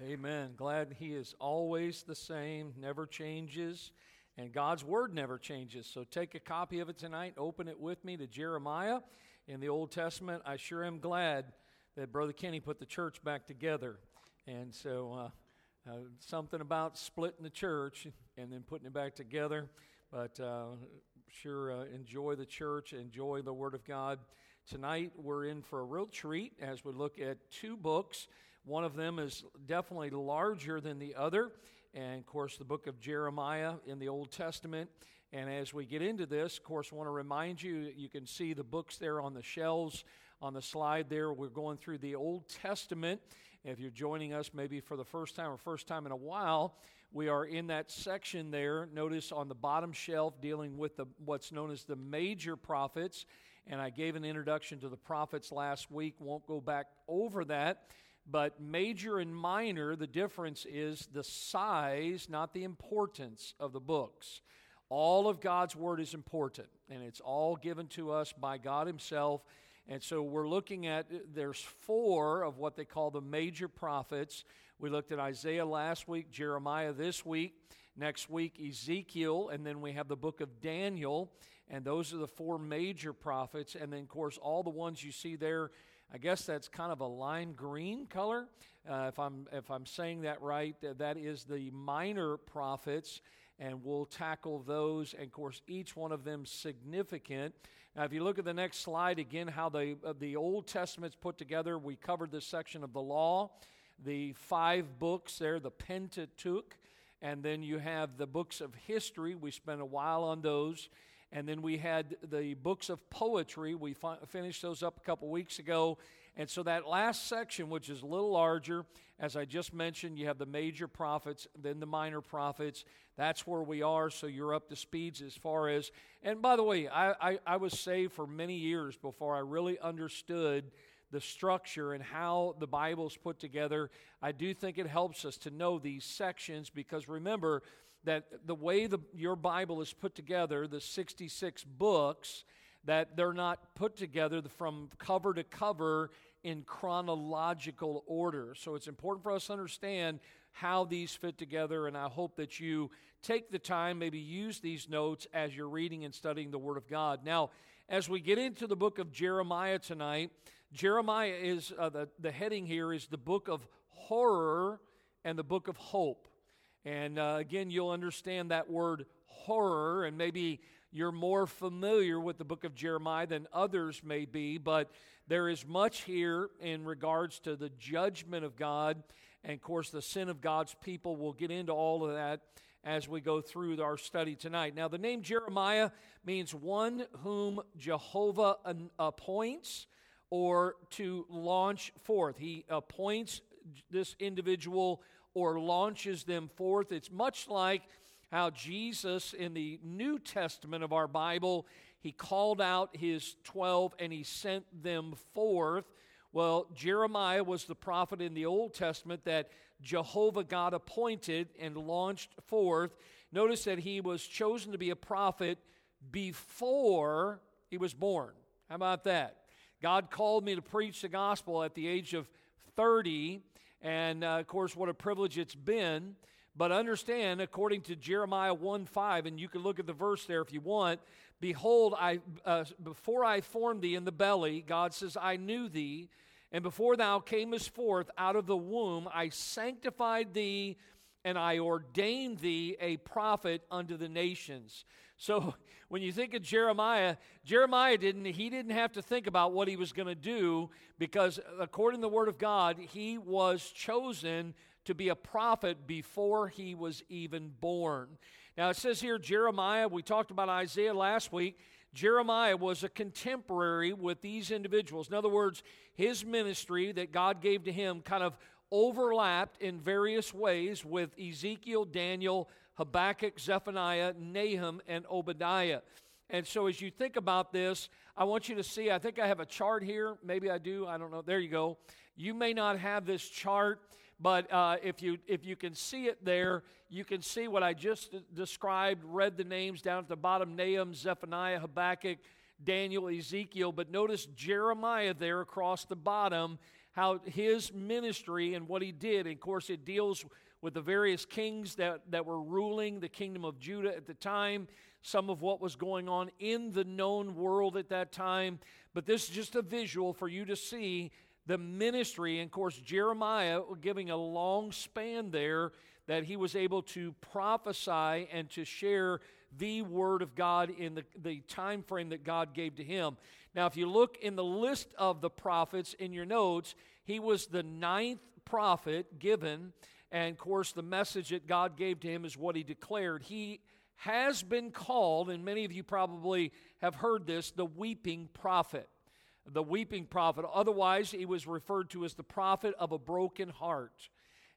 Amen. Glad He is always the same, never changes, and God's Word never changes. So take a copy of it tonight, open it with me to Jeremiah in the Old Testament. I sure am glad that Brother Kenny put the church back together. And so, uh, uh, something about splitting the church and then putting it back together. But uh, sure, uh, enjoy the church, enjoy the Word of God. Tonight, we're in for a real treat as we look at two books one of them is definitely larger than the other. And of course, the book of Jeremiah in the Old Testament. And as we get into this, of course, I want to remind you you can see the books there on the shelves on the slide there. We're going through the Old Testament. If you're joining us maybe for the first time or first time in a while, we are in that section there. Notice on the bottom shelf dealing with the, what's known as the major prophets. And I gave an introduction to the prophets last week. Won't go back over that. But major and minor, the difference is the size, not the importance of the books. All of God's Word is important, and it's all given to us by God Himself. And so we're looking at, there's four of what they call the major prophets. We looked at Isaiah last week, Jeremiah this week, next week, Ezekiel, and then we have the book of Daniel. And those are the four major prophets. And then, of course, all the ones you see there I guess that's kind of a lime green color. Uh, if I'm if I'm saying that right, that is the minor prophets, and we'll tackle those. And of course, each one of them significant. Now, if you look at the next slide again, how the uh, the Old Testament's put together, we covered this section of the law, the five books there, the Pentateuch, and then you have the books of history. We spent a while on those. And then we had the books of poetry. We fi- finished those up a couple weeks ago. And so that last section, which is a little larger, as I just mentioned, you have the major prophets, then the minor prophets. That's where we are. So you're up to speeds as far as. And by the way, I, I, I was saved for many years before I really understood the structure and how the Bible's put together. I do think it helps us to know these sections because remember, that the way the, your Bible is put together, the 66 books, that they're not put together from cover to cover in chronological order. So it's important for us to understand how these fit together, and I hope that you take the time, maybe use these notes as you're reading and studying the Word of God. Now, as we get into the book of Jeremiah tonight, Jeremiah is uh, the, the heading here is the book of horror and the book of hope. And uh, again, you'll understand that word horror, and maybe you're more familiar with the book of Jeremiah than others may be, but there is much here in regards to the judgment of God and, of course, the sin of God's people. We'll get into all of that as we go through our study tonight. Now, the name Jeremiah means one whom Jehovah appoints or to launch forth. He appoints this individual or launches them forth. It's much like how Jesus in the New Testament of our Bible, he called out his 12 and he sent them forth. Well, Jeremiah was the prophet in the Old Testament that Jehovah God appointed and launched forth. Notice that he was chosen to be a prophet before he was born. How about that? God called me to preach the gospel at the age of 30, and uh, of course, what a privilege it's been. But understand, according to Jeremiah 1 5, and you can look at the verse there if you want, behold, I, uh, before I formed thee in the belly, God says, I knew thee. And before thou camest forth out of the womb, I sanctified thee and I ordained thee a prophet unto the nations. So when you think of Jeremiah, Jeremiah didn't he didn't have to think about what he was going to do because according to the word of God, he was chosen to be a prophet before he was even born. Now it says here Jeremiah, we talked about Isaiah last week. Jeremiah was a contemporary with these individuals. In other words, his ministry that God gave to him kind of overlapped in various ways with Ezekiel, Daniel, Habakkuk, Zephaniah, Nahum, and Obadiah. And so as you think about this, I want you to see, I think I have a chart here. Maybe I do. I don't know. There you go. You may not have this chart, but uh, if, you, if you can see it there, you can see what I just described, read the names down at the bottom Nahum, Zephaniah, Habakkuk, Daniel, Ezekiel. But notice Jeremiah there across the bottom how his ministry and what he did. And of course, it deals with the various kings that, that were ruling the kingdom of Judah at the time, some of what was going on in the known world at that time. But this is just a visual for you to see the ministry. And of course, Jeremiah giving a long span there that he was able to prophesy and to share the word of God in the, the time frame that God gave to him. Now, if you look in the list of the prophets in your notes, he was the ninth prophet given. And of course, the message that God gave to him is what he declared. He has been called, and many of you probably have heard this, the weeping prophet. The weeping prophet. Otherwise, he was referred to as the prophet of a broken heart.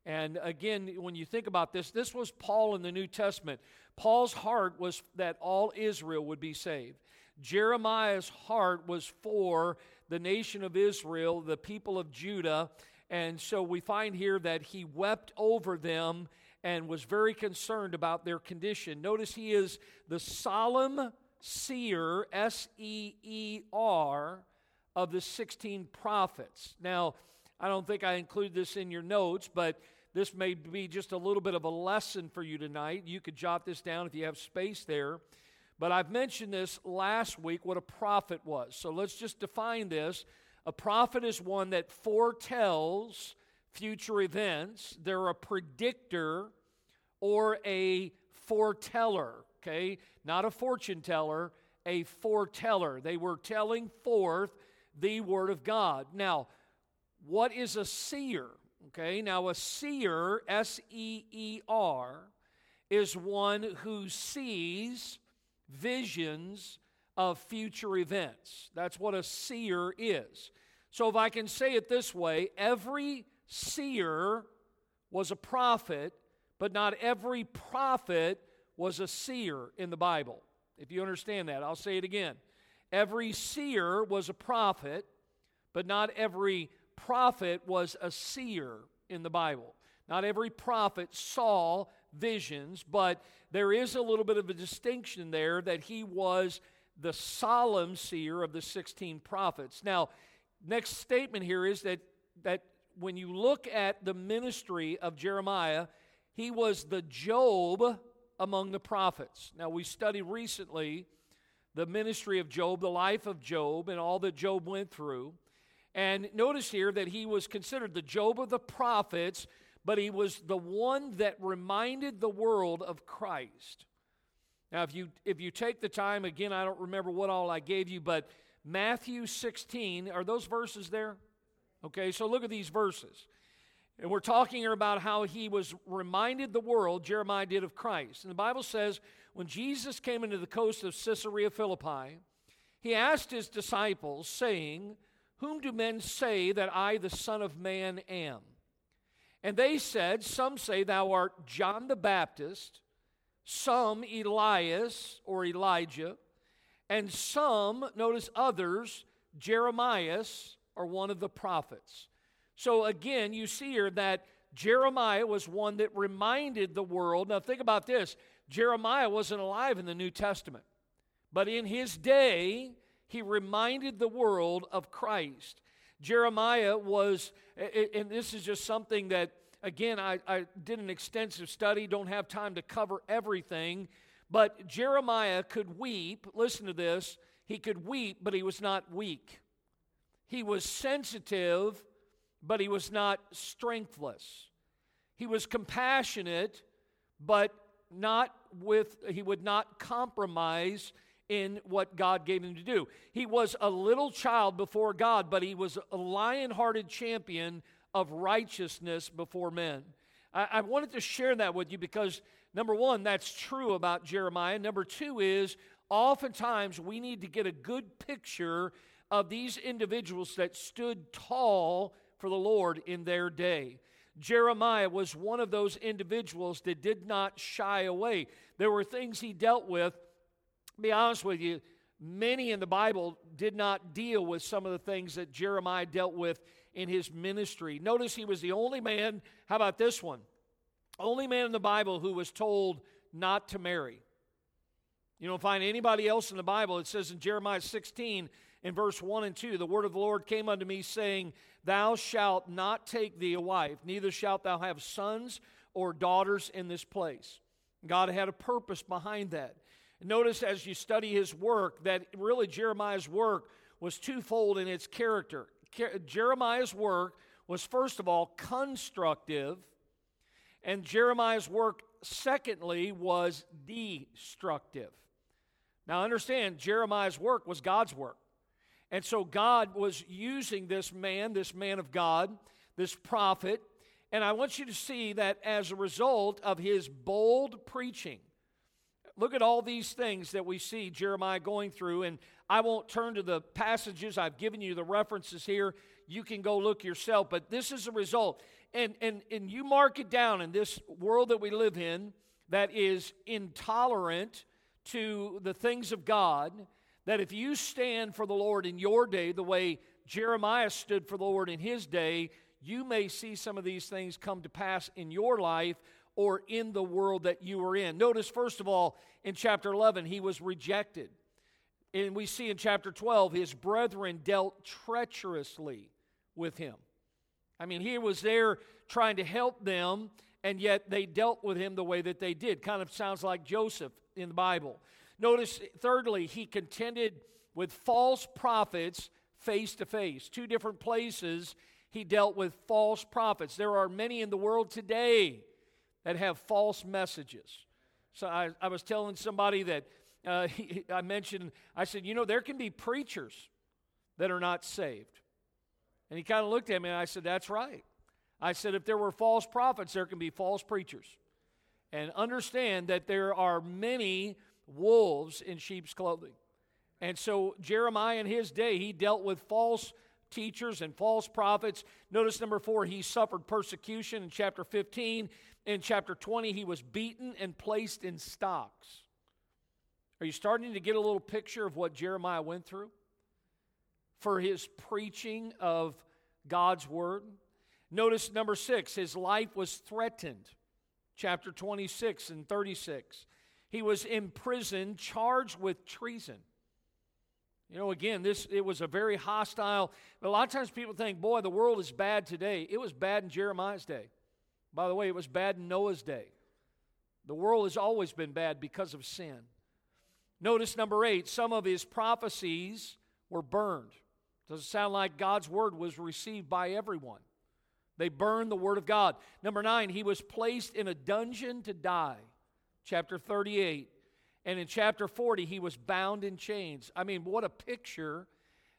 And again, when you think about this, this was Paul in the New Testament. Paul's heart was that all Israel would be saved. Jeremiah's heart was for the nation of Israel, the people of Judah. And so we find here that he wept over them and was very concerned about their condition. Notice he is the solemn seer, S E E R, of the 16 prophets. Now, I don't think I include this in your notes, but this may be just a little bit of a lesson for you tonight. You could jot this down if you have space there. But I've mentioned this last week what a prophet was. So let's just define this. A prophet is one that foretells future events, they're a predictor or a foreteller, okay? Not a fortune teller, a foreteller. They were telling forth the Word of God. Now, what is a seer? Okay, now a seer, S E E R, is one who sees visions of future events. That's what a seer is. So, if I can say it this way, every seer was a prophet, but not every prophet was a seer in the Bible. If you understand that, I'll say it again. Every seer was a prophet, but not every prophet was a seer in the Bible. Not every prophet saw visions, but there is a little bit of a distinction there that he was the solemn seer of the 16 prophets. Now, next statement here is that, that when you look at the ministry of Jeremiah, he was the Job among the prophets. Now, we studied recently the ministry of Job, the life of Job, and all that Job went through. And notice here that he was considered the Job of the prophets, but he was the one that reminded the world of Christ. Now, if you if you take the time again, I don't remember what all I gave you, but Matthew 16, are those verses there? Okay, so look at these verses. And we're talking here about how he was reminded the world, Jeremiah did of Christ. And the Bible says, when Jesus came into the coast of Caesarea Philippi, he asked his disciples, saying, whom do men say that I, the Son of Man, am? And they said, Some say thou art John the Baptist, some Elias or Elijah, and some, notice others, Jeremias or one of the prophets. So again, you see here that Jeremiah was one that reminded the world. Now, think about this Jeremiah wasn't alive in the New Testament, but in his day, he reminded the world of Christ. Jeremiah was, and this is just something that, again, I, I did an extensive study, don't have time to cover everything, but Jeremiah could weep. Listen to this. He could weep, but he was not weak. He was sensitive, but he was not strengthless. He was compassionate, but not with, he would not compromise in what God gave him to do. He was a little child before God, but he was a lion hearted champion of righteousness before men. I, I, wanted to share that with you because, number one, that's true about Jeremiah. Number two is oftentimes we need to get a good picture of these individuals that stood tall for the Lord in their day. Jeremiah was one of those individuals that did not shy away. There were things he dealt with be honest with you, many in the Bible did not deal with some of the things that Jeremiah dealt with in his ministry. Notice he was the only man, how about this one? Only man in the Bible who was told not to marry. You don't find anybody else in the Bible. It says in Jeremiah 16, in verse 1 and 2, the word of the Lord came unto me, saying, Thou shalt not take thee a wife, neither shalt thou have sons or daughters in this place. God had a purpose behind that. Notice as you study his work that really Jeremiah's work was twofold in its character. Jeremiah's work was, first of all, constructive, and Jeremiah's work, secondly, was destructive. Now, understand, Jeremiah's work was God's work. And so God was using this man, this man of God, this prophet, and I want you to see that as a result of his bold preaching, look at all these things that we see Jeremiah going through, and I won't turn to the passages. I've given you the references here. You can go look yourself, but this is a result. And, and, and you mark it down in this world that we live in that is intolerant to the things of God that if you stand for the Lord in your day, the way Jeremiah stood for the Lord in his day, you may see some of these things come to pass in your life or in the world that you are in. Notice, first of all, in chapter 11, he was rejected. And we see in chapter 12, his brethren dealt treacherously with him. I mean, he was there trying to help them, and yet they dealt with him the way that they did. Kind of sounds like Joseph in the Bible. Notice, thirdly, he contended with false prophets face to face. Two different places he dealt with false prophets. There are many in the world today that have false messages. So I, I was telling somebody that uh, he, I mentioned, I said, you know, there can be preachers that are not saved. And he kind of looked at me and I said, that's right. I said, if there were false prophets, there can be false preachers. And understand that there are many wolves in sheep's clothing. And so, Jeremiah in his day, he dealt with false teachers and false prophets. Notice number four, he suffered persecution in chapter 15. In chapter 20, he was beaten and placed in stocks. Are you starting to get a little picture of what Jeremiah went through for his preaching of God's word? Notice number six, his life was threatened. Chapter 26 and 36. He was imprisoned, charged with treason. You know, again, this it was a very hostile. A lot of times people think, boy, the world is bad today. It was bad in Jeremiah's day. By the way, it was bad in Noah's day. The world has always been bad because of sin. Notice number eight, some of his prophecies were burned. Does it sound like God's word was received by everyone? They burned the word of God. Number nine, he was placed in a dungeon to die chapter 38. And in chapter 40, he was bound in chains. I mean, what a picture.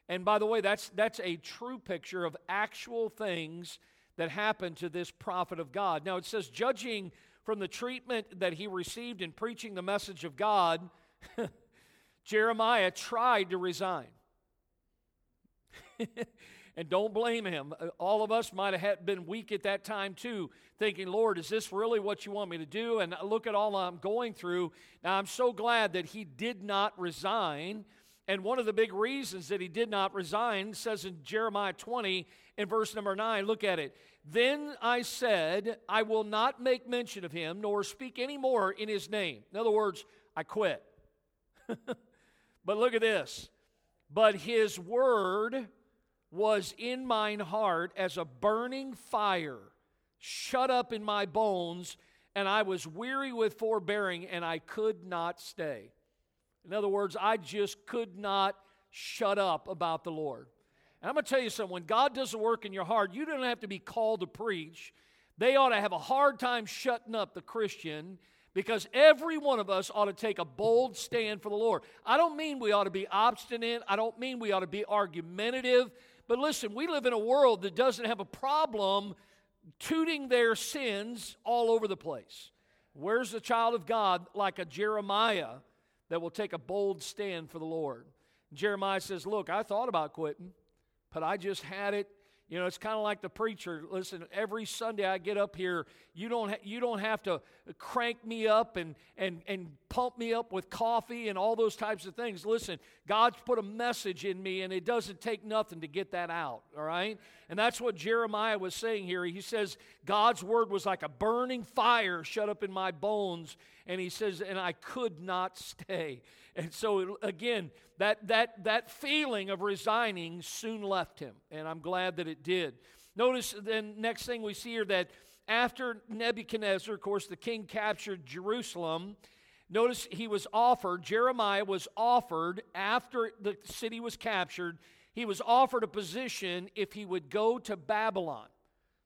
And by the way, that's, that's a true picture of actual things that happened to this prophet of God. Now, it says, judging from the treatment that he received in preaching the message of God, Jeremiah tried to resign. And don't blame him. All of us might have been weak at that time too, thinking, Lord, is this really what you want me to do? And look at all I'm going through. Now, I'm so glad that he did not resign. And one of the big reasons that he did not resign says in Jeremiah 20, in verse number 9, look at it. Then I said, I will not make mention of him, nor speak any more in his name. In other words, I quit. but look at this. But his word was in mine heart as a burning fire, shut up in my bones, and I was weary with forbearing, and I could not stay. In other words, I just could not shut up about the Lord. And I'm going to tell you something when God does a work in your heart, you don't have to be called to preach. They ought to have a hard time shutting up the Christian because every one of us ought to take a bold stand for the Lord. I don't mean we ought to be obstinate, I don't mean we ought to be argumentative. But listen, we live in a world that doesn't have a problem tooting their sins all over the place. Where's the child of God like a Jeremiah that will take a bold stand for the Lord? Jeremiah says, Look, I thought about quitting, but I just had it you know, it's kind of like the preacher. Listen, every Sunday I get up here, you don't, ha- you don't have to crank me up and, and, and pump me up with coffee and all those types of things. Listen, God's put a message in me, and it doesn't take nothing to get that out, all right? And that's what Jeremiah was saying here. He says, God's word was like a burning fire shut up in my bones. And he says, and I could not stay. And so, again, that, that, that feeling of resigning soon left him, and I'm glad that it did. Notice then, next thing we see here that after Nebuchadnezzar, of course, the king captured Jerusalem. Notice he was offered, Jeremiah was offered after the city was captured, he was offered a position if he would go to Babylon.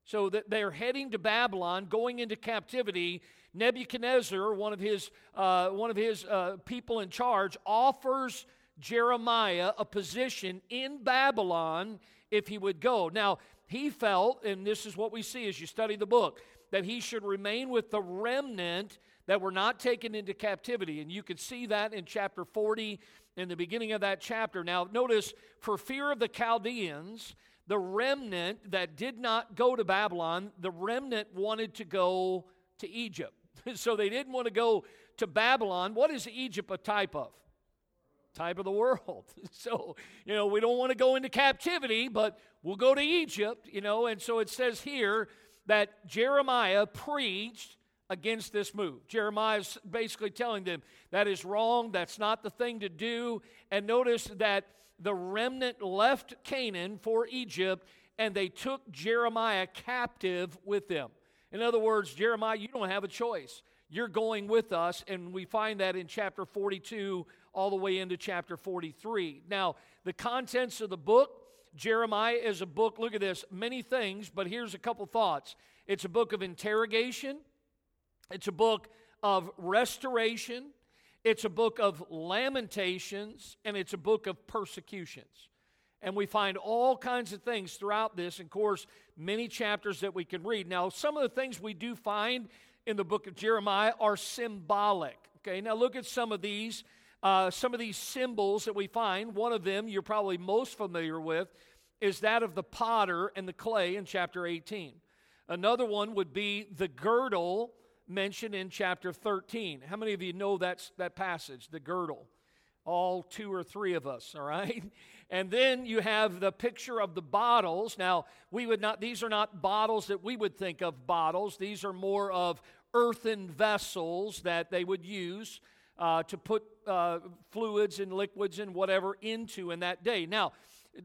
So that they're heading to Babylon, going into captivity. Nebuchadnezzar, one of his, uh, one of his uh, people in charge, offers Jeremiah a position in Babylon if he would go. Now, he felt, and this is what we see as you study the book, that he should remain with the remnant that were not taken into captivity. And you could see that in chapter 40, in the beginning of that chapter. Now, notice, for fear of the Chaldeans, the remnant that did not go to Babylon, the remnant wanted to go to Egypt. so they didn't want to go to Babylon. What is Egypt a type of? Type of the world. So, you know, we don't want to go into captivity, but we'll go to Egypt, you know. And so it says here that Jeremiah preached against this move. Jeremiah is basically telling them that is wrong, that's not the thing to do. And notice that the remnant left Canaan for Egypt and they took Jeremiah captive with them. In other words, Jeremiah, you don't have a choice. You're going with us, and we find that in chapter 42 all the way into chapter 43. Now, the contents of the book, Jeremiah is a book, look at this, many things, but here's a couple thoughts. It's a book of interrogation, it's a book of restoration, it's a book of lamentations, and it's a book of persecutions. And we find all kinds of things throughout this, and of course, many chapters that we can read. Now, some of the things we do find in the book of Jeremiah are symbolic. Okay, now look at some of these. Uh, some of these symbols that we find, one of them you're probably most familiar with, is that of the potter and the clay in chapter 18. Another one would be the girdle mentioned in chapter 13. How many of you know that's, that passage, the girdle? All two or three of us, all right? And then you have the picture of the bottles. Now, we would not, these are not bottles that we would think of bottles. These are more of earthen vessels that they would use uh, to put uh, fluids and liquids and whatever into in that day. Now,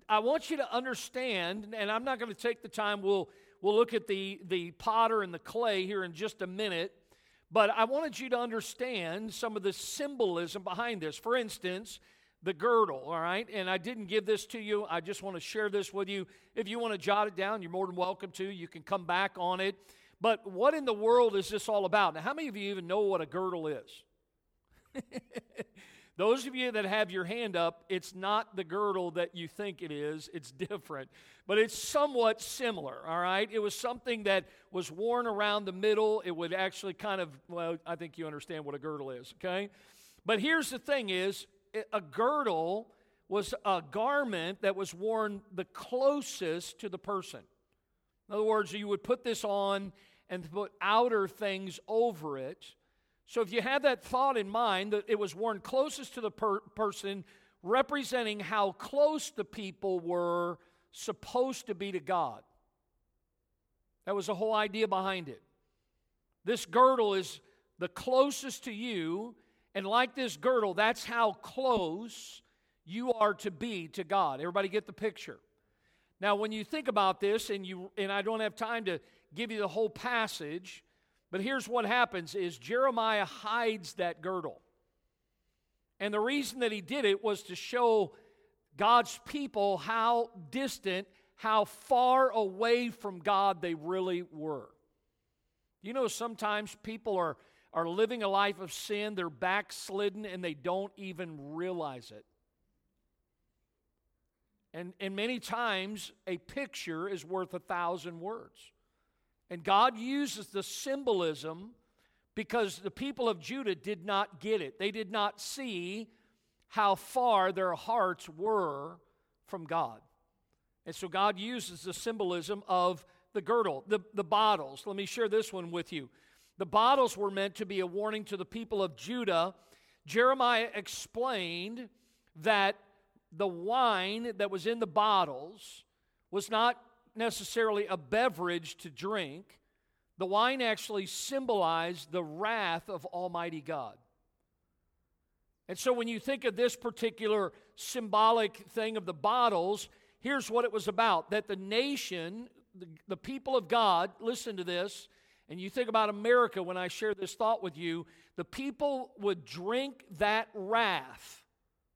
I want you to understand, and I'm not going to take the time, we'll We'll look at the, the potter and the clay here in just a minute. But I wanted you to understand some of the symbolism behind this. For instance, the girdle, all right? And I didn't give this to you. I just want to share this with you. If you want to jot it down, you're more than welcome to. You can come back on it. But what in the world is this all about? Now, how many of you even know what a girdle is? Those of you that have your hand up, it's not the girdle that you think it is, it's different. But it's somewhat similar, all right? It was something that was worn around the middle. It would actually kind of, well, I think you understand what a girdle is, okay? But here's the thing is, a girdle was a garment that was worn the closest to the person. In other words, you would put this on and put outer things over it so if you have that thought in mind, that it was worn closest to the per- person, representing how close the people were supposed to be to God. That was the whole idea behind it. This girdle is the closest to you, and like this girdle, that's how close you are to be to God. Everybody get the picture? Now, when you think about this, and you and I don't have time to give you the whole passage, but here's what happens is Jeremiah hides that girdle. And the reason that he did it was to show God's people how distant, how far away from God they really were. You know, sometimes people are, are living a life of sin, they're backslidden, and they don't even realize it. And, and many times, a picture is worth a thousand words. And God uses the symbolism because the people of Judah did not get it. They did not see how far their hearts were from God. And so God uses the symbolism of the girdle, the, the bottles. Let me share this one with you. The bottles were meant to be a warning to the people of Judah. Jeremiah explained that the wine that was in the bottles was not necessarily a beverage to drink. The wine actually symbolized the wrath of Almighty God. And so when you think of this particular symbolic thing of the bottles, here's what it was about that the nation, the, the people of God, listen to this, and you think about America when I share this thought with you, the people would drink that wrath,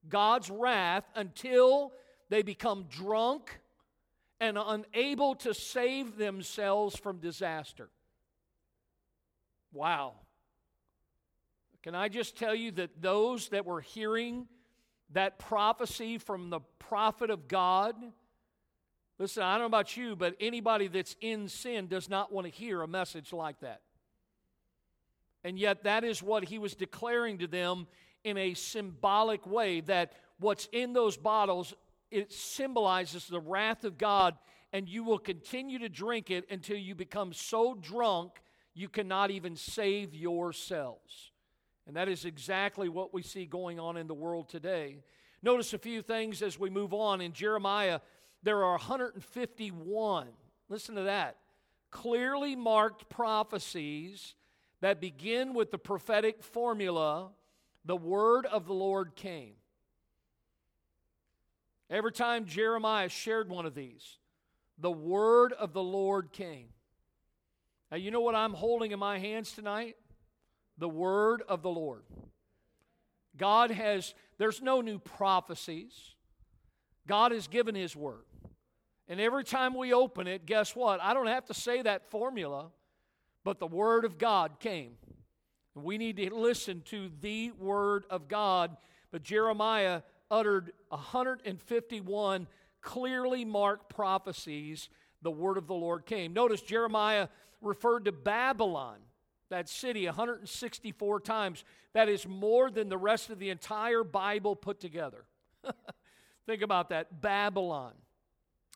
God's wrath, until they become drunk and unable to save themselves from disaster. Wow. Can I just tell you that those that were hearing that prophecy from the prophet of God, listen, I don't know about you, but anybody that's in sin does not want to hear a message like that. And yet, that is what he was declaring to them in a symbolic way that what's in those bottles it symbolizes the wrath of God, and you will continue to drink it until you become so drunk you cannot even save yourselves. And that is exactly what we see going on in the world today. Notice a few things as we move on. In Jeremiah, there are 151, listen to that, clearly marked prophecies that begin with the prophetic formula the word of the Lord came. Every time Jeremiah shared one of these, the word of the Lord came. Now, you know what I'm holding in my hands tonight? The word of the Lord. God has, there's no new prophecies. God has given His word. And every time we open it, guess what? I don't have to say that formula, but the word of God came. And we need to listen to the word of God. But Jeremiah uttered 151 clearly marked prophecies, the word of the Lord came. Notice Jeremiah referred to Babylon, that city, 164 times. That is more than the rest of the entire Bible put together. Think about that Babylon.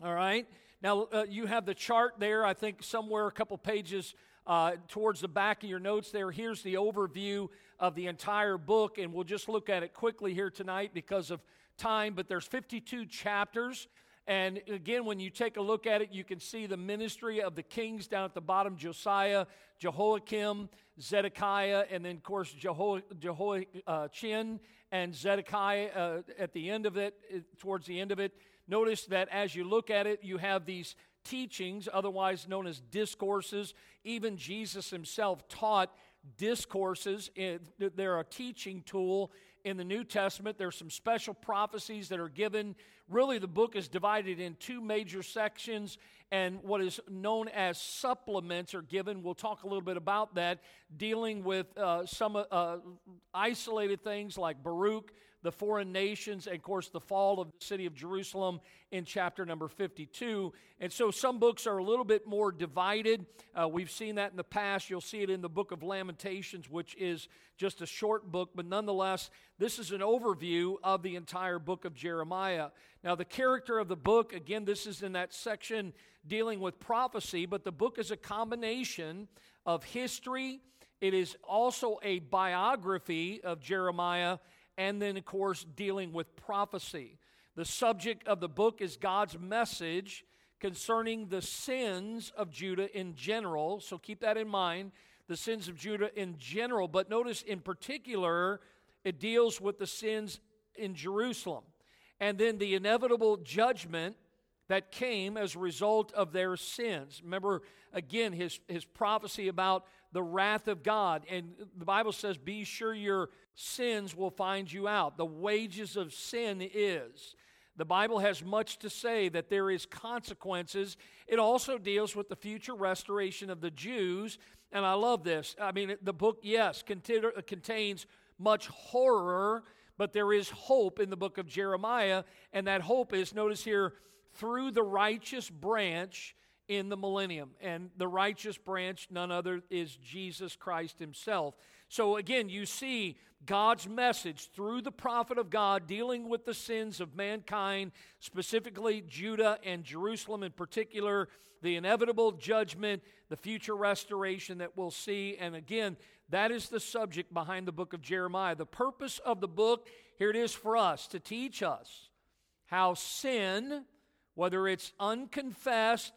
All right? Now, uh, you have the chart there, I think somewhere a couple pages uh, towards the back of your notes there. Here's the overview of the entire book, and we'll just look at it quickly here tonight because of time. But there's 52 chapters. And again, when you take a look at it, you can see the ministry of the kings down at the bottom Josiah, Jehoiakim, Zedekiah, and then, of course, Jehoiachin and Zedekiah uh, at the end of it, towards the end of it. Notice that as you look at it, you have these teachings, otherwise known as discourses. Even Jesus himself taught discourses. They're a teaching tool in the New Testament. There's some special prophecies that are given. Really, the book is divided in two major sections, and what is known as supplements are given. We'll talk a little bit about that, dealing with uh, some uh, isolated things like Baruch, the foreign nations, and of course, the fall of the city of Jerusalem in chapter number 52. And so some books are a little bit more divided. Uh, we've seen that in the past. You'll see it in the book of Lamentations, which is just a short book, but nonetheless, this is an overview of the entire book of Jeremiah. Now, the character of the book, again, this is in that section dealing with prophecy, but the book is a combination of history. It is also a biography of Jeremiah and then, of course, dealing with prophecy. The subject of the book is God's message concerning the sins of Judah in general. So keep that in mind the sins of Judah in general. But notice in particular, it deals with the sins in Jerusalem. And then the inevitable judgment that came as a result of their sins. Remember, again, his, his prophecy about the wrath of God. And the Bible says, Be sure your sins will find you out. The wages of sin is. The Bible has much to say that there is consequences. It also deals with the future restoration of the Jews. And I love this. I mean, the book, yes, contains much horror, but there is hope in the book of Jeremiah. And that hope is, notice here, through the righteous branch in the millennium. And the righteous branch, none other, is Jesus Christ himself. So again, you see God's message through the prophet of God dealing with the sins of mankind, specifically Judah and Jerusalem in particular, the inevitable judgment, the future restoration that we'll see. And again, that is the subject behind the book of Jeremiah. The purpose of the book, here it is for us to teach us how sin whether it's unconfessed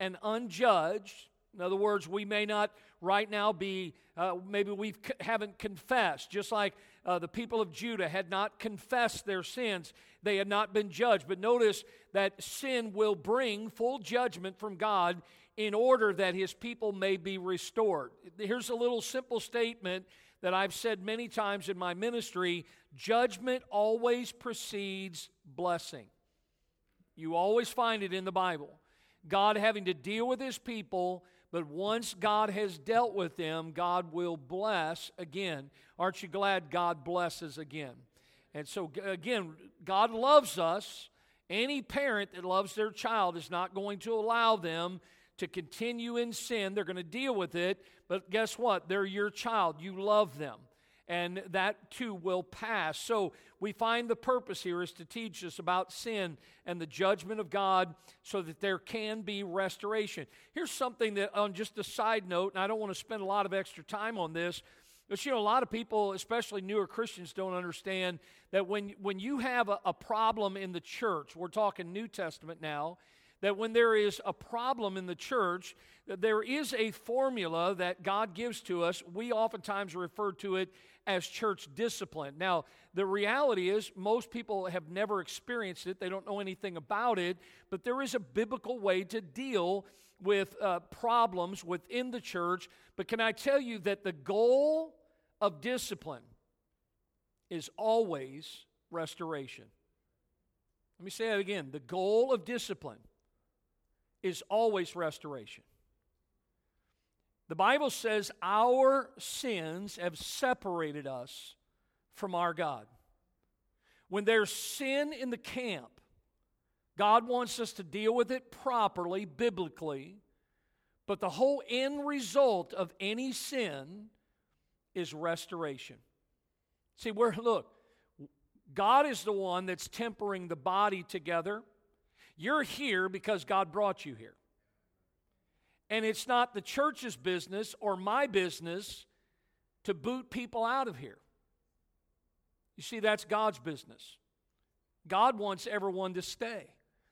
and unjudged, In other words, we may not right now be, uh, maybe we haven't confessed, just like uh, the people of Judah had not confessed their sins. They had not been judged. But notice that sin will bring full judgment from God in order that his people may be restored. Here's a little simple statement that I've said many times in my ministry judgment always precedes blessing. You always find it in the Bible. God having to deal with his people, but once God has dealt with them, God will bless again. Aren't you glad God blesses again? And so, again, God loves us. Any parent that loves their child is not going to allow them to continue in sin. They're going to deal with it, but guess what? They're your child. You love them. And that too will pass. So we find the purpose here is to teach us about sin and the judgment of God so that there can be restoration. Here's something that, on just a side note, and I don't want to spend a lot of extra time on this, but you know, a lot of people, especially newer Christians, don't understand that when, when you have a, a problem in the church, we're talking New Testament now, that when there is a problem in the church, that there is a formula that God gives to us. We oftentimes refer to it as church discipline. Now, the reality is, most people have never experienced it, they don't know anything about it, but there is a biblical way to deal with uh, problems within the church. But can I tell you that the goal of discipline is always restoration? Let me say that again. The goal of discipline is always restoration. The Bible says our sins have separated us from our God. When there's sin in the camp, God wants us to deal with it properly, biblically, but the whole end result of any sin is restoration. See, where look, God is the one that's tempering the body together you're here because God brought you here. And it's not the church's business or my business to boot people out of here. You see, that's God's business. God wants everyone to stay.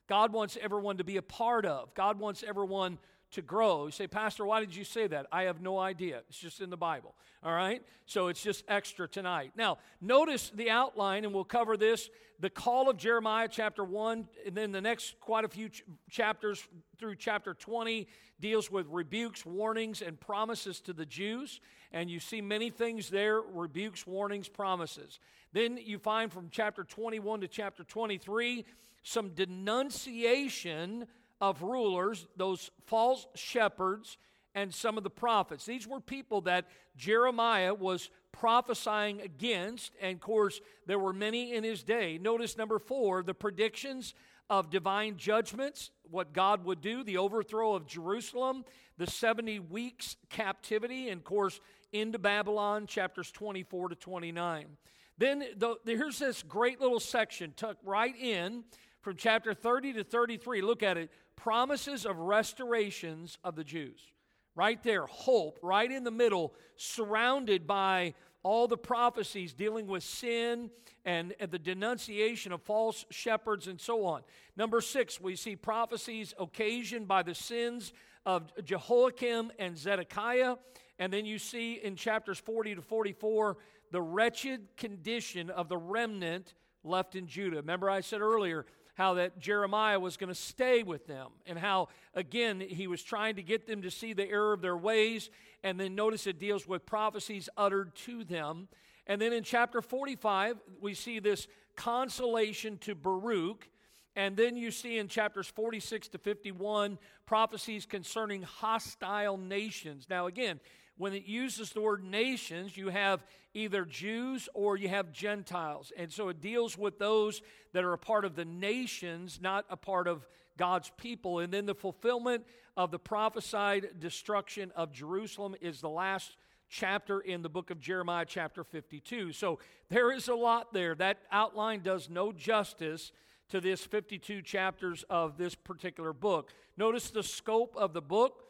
God wants everyone to be a part of. God wants everyone to grow. You say, Pastor, why did you say that? I have no idea. It's just in the Bible. All right? So it's just extra tonight. Now, notice the outline, and we'll cover this the call of Jeremiah, chapter 1, and then the next quite a few ch- chapters through chapter 20 deals with rebukes, warnings, and promises to the Jews. And you see many things there rebukes, warnings, promises. Then you find from chapter 21 to chapter 23 some denunciation of rulers, those false shepherds, and some of the prophets. These were people that Jeremiah was prophesying against, and of course, there were many in his day. Notice number four the predictions of divine judgments, what God would do, the overthrow of Jerusalem, the 70 weeks captivity, and of course, into Babylon, chapters 24 to 29. Then the, here's this great little section tucked right in from chapter 30 to 33. Look at it promises of restorations of the Jews. Right there, hope, right in the middle, surrounded by all the prophecies dealing with sin and, and, the denunciation of false shepherds and so on. Number six, we see prophecies occasioned by the sins of Jehoiakim and Zedekiah. And then you see in chapters 40 to 44 the wretched condition of the remnant left in Judah. Remember, I said earlier, how that Jeremiah was going to stay with them, and how, again, he was trying to get them to see the error of their ways. And then notice it deals with prophecies uttered to them. And then in chapter 45, we see this consolation to Baruch. And then you see in chapters 46 to 51 prophecies concerning hostile nations. Now, again, when it uses the word nations, you have either Jews or you have Gentiles. And so it deals with those that are a part of the nations, not a part of God's people. And then the fulfillment of the prophesied destruction of Jerusalem is the last chapter in the book of Jeremiah, chapter 52. So there is a lot there. That outline does no justice to this 52 chapters of this particular book. Notice the scope of the book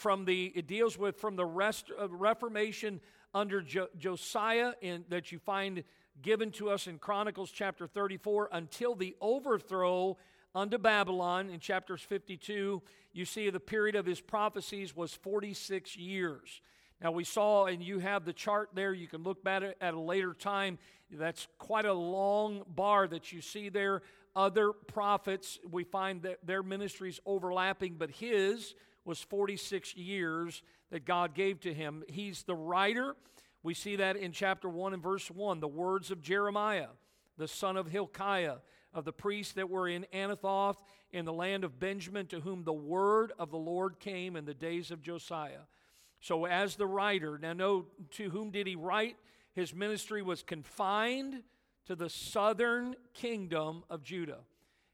from the it deals with from the rest of uh, Reformation under jo- Josiah in, that you find given to us in Chronicles chapter 34 until the overthrow unto Babylon. In chapters 52, you see the period of his prophecies was 46 years. Now, we saw, and you have the chart there, you can look at it at a later time. That's quite a long bar that you see there. Other prophets, we find that their ministries overlapping, but his was 46 years that God gave to him. He's the writer. We see that in chapter 1 and verse 1, the words of Jeremiah, the son of Hilkiah, of the priests that were in Anathoth in the land of Benjamin, to whom the word of the Lord came in the days of Josiah. So, as the writer, now know to whom did he write? His ministry was confined to the southern kingdom of Judah.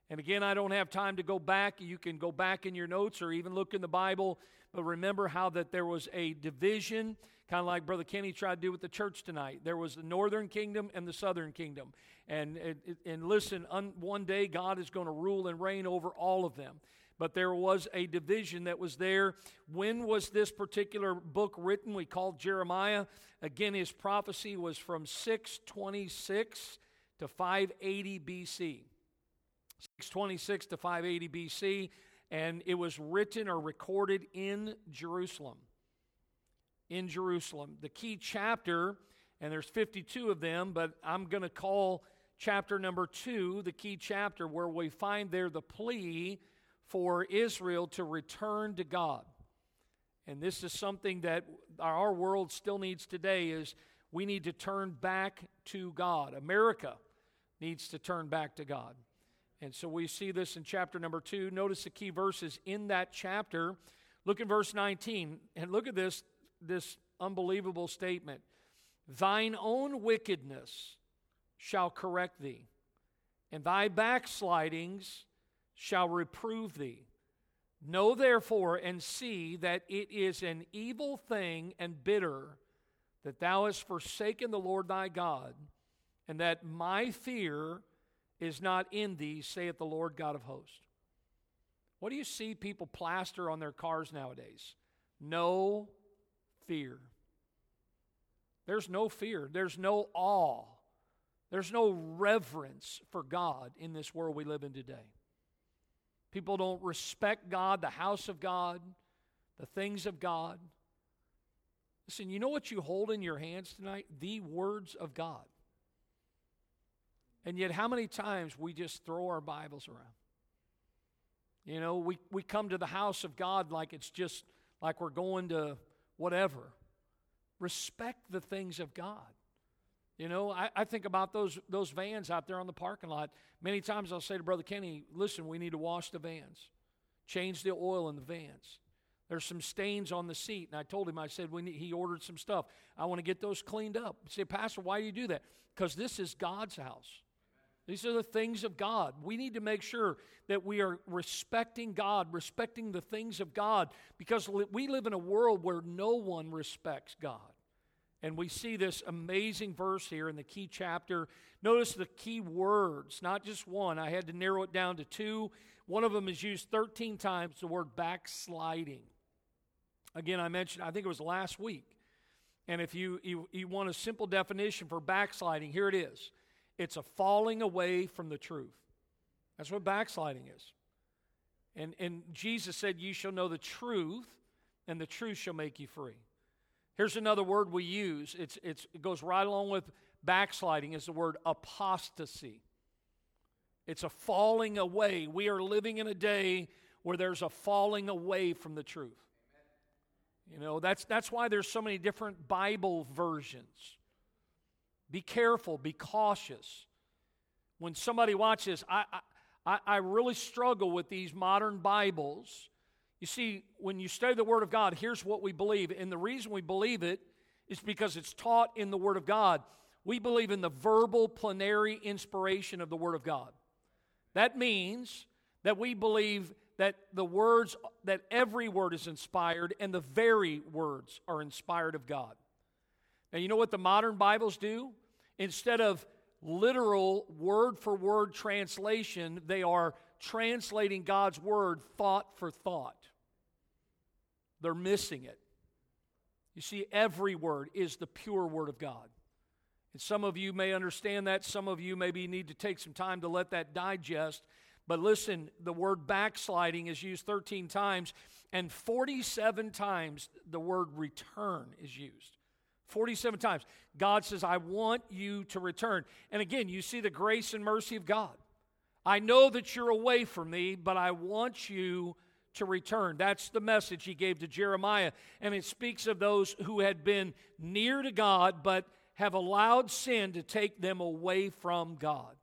And again, I don't have time to go back. You can go back in your notes or even look in the Bible, but remember how that there was a division, kind of like Brother Kenny tried to do with the church tonight. There was the northern kingdom and the southern kingdom. And, and, listen, un, one day God is going to rule and reign over all of them but there was a division that was there. When was this particular book written? We called Jeremiah. Again, his prophecy was from 626 to 580 BC. 626 to 580 BC, and it was written or recorded in Jerusalem. In Jerusalem. The key chapter, and there's 52 of them, but I'm going to call chapter number two the key chapter where we find there the plea for Israel to return to God. And this is something that our world still needs today is we need to turn back to God. America needs to turn back to God. And so we see this in chapter number 2. Notice the key verses in that chapter. Look at verse 19 and look at this this unbelievable statement. Thine own wickedness shall correct thee, and thy backslidings shall reprove thee. Know therefore and see that it is an evil thing and bitter that thou hast forsaken the Lord thy God, and that my fear is not in thee, saith the Lord God of hosts. What do you see people plaster on their cars nowadays? No fear. There's no fear. There's no awe. There's no reverence for God in this world we live in today. People don't respect God, the house of God, the things of God. Listen, you know what you hold in your hands tonight? The words of God. And yet, how many times we just throw our Bibles around? You know, we, we come to the house of God like it's just like we're going to whatever. Respect the things of God. You know, I, I think about those, those vans out there on the parking lot. Many times I'll say to Brother Kenny, listen, we need to wash the vans, change the oil in the vans. There's some stains on the seat. And I told him, I said, we need, he ordered some stuff. I want to get those cleaned up. Said, Pastor, why do you do that? Because this is God's house. These are the things of God. We need to make sure that we are respecting God, respecting the things of God, because we live in a world where no one respects God. And we see this amazing verse here in the key chapter. Notice the key words, not just one. I had to narrow it down to two. One of them is used 13 times, the word backsliding. Again, I mentioned, I think it was last week. And if you, you, you want a simple definition for backsliding, here it is it's a falling away from the truth. That's what backsliding is. And, and Jesus said, You shall know the truth, and the truth shall make you free. Here's another word we use. It's, it's, it goes right along with backsliding is the word apostasy. It's a falling away. We are living in a day where there's a falling away from the truth. You know, that's, that's why there's so many different Bible versions. Be careful, be cautious. When somebody watches, I, I, I really struggle with these modern Bibles you see, when you study the Word of God, here's what we believe. And the reason we believe it is because it's taught in the Word of God. We believe in the verbal plenary inspiration of the Word of God. That means that we believe that the words, that every word is inspired and the very words are inspired of God. Now, you know what the modern Bibles do? Instead of literal word for word translation, they are translating God's word thought for thought. They're missing it. You see, every word is the pure word of God. And some of you may understand that. Some of you maybe need to take some time to let that digest. But listen, the word backsliding is used 13 times, and 47 times the word return is used. 47 times. God says, I want you to return. And again, you see the grace and mercy of God. I know that you're away from me, but I want you to return. That's the message he gave to Jeremiah. And it speaks of those who had been near to God, but have allowed sin to take them away from God.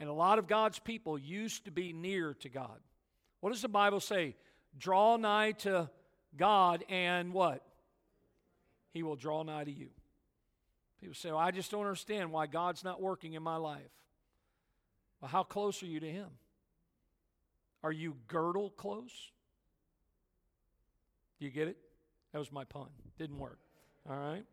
And a lot of God's people used to be near to God. What does the Bible say? Draw nigh to God and what? He will draw nigh to you. People say, well, I just don't understand why God's not working in my life. Well, how close are you to Him? Are you girdle close? You get it? That was my pun. Didn't work. All right.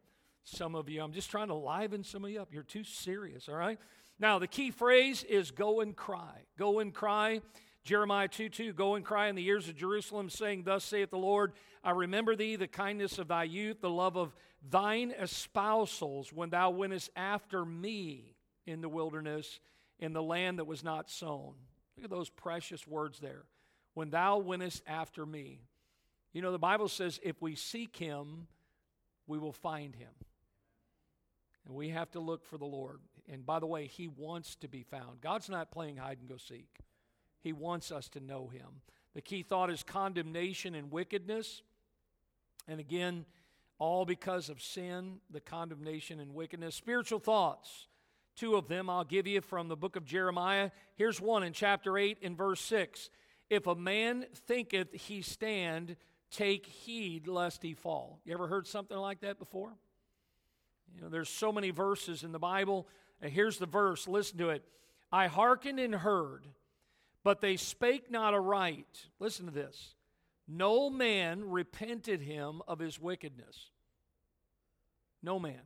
Some of you, I'm just trying to liven some of you up. You're too serious. All right. Now, the key phrase is go and cry. Go and cry. Jeremiah 2 2, go and cry in the ears of Jerusalem, saying, Thus saith the Lord, I remember thee, the kindness of thy youth, the love of thine espousals, when thou wentest after me in the wilderness, in the land that was not sown. Look at those precious words there. When thou wentest after me. You know, the Bible says, if we seek him, we will find him. And we have to look for the Lord. And by the way, He wants to be found. God's not playing hide and go seek, He wants us to know Him. The key thought is condemnation and wickedness. And again, all because of sin, the condemnation and wickedness. Spiritual thoughts. Two of them I'll give you from the book of Jeremiah. Here's one in chapter 8 in verse 6. If a man thinketh he stand, take heed lest he fall. You ever heard something like that before? You know, there's so many verses in the Bible. And here's the verse, listen to it. I hearkened and heard, but they spake not aright. Listen to this. No man repented him of his wickedness. No man.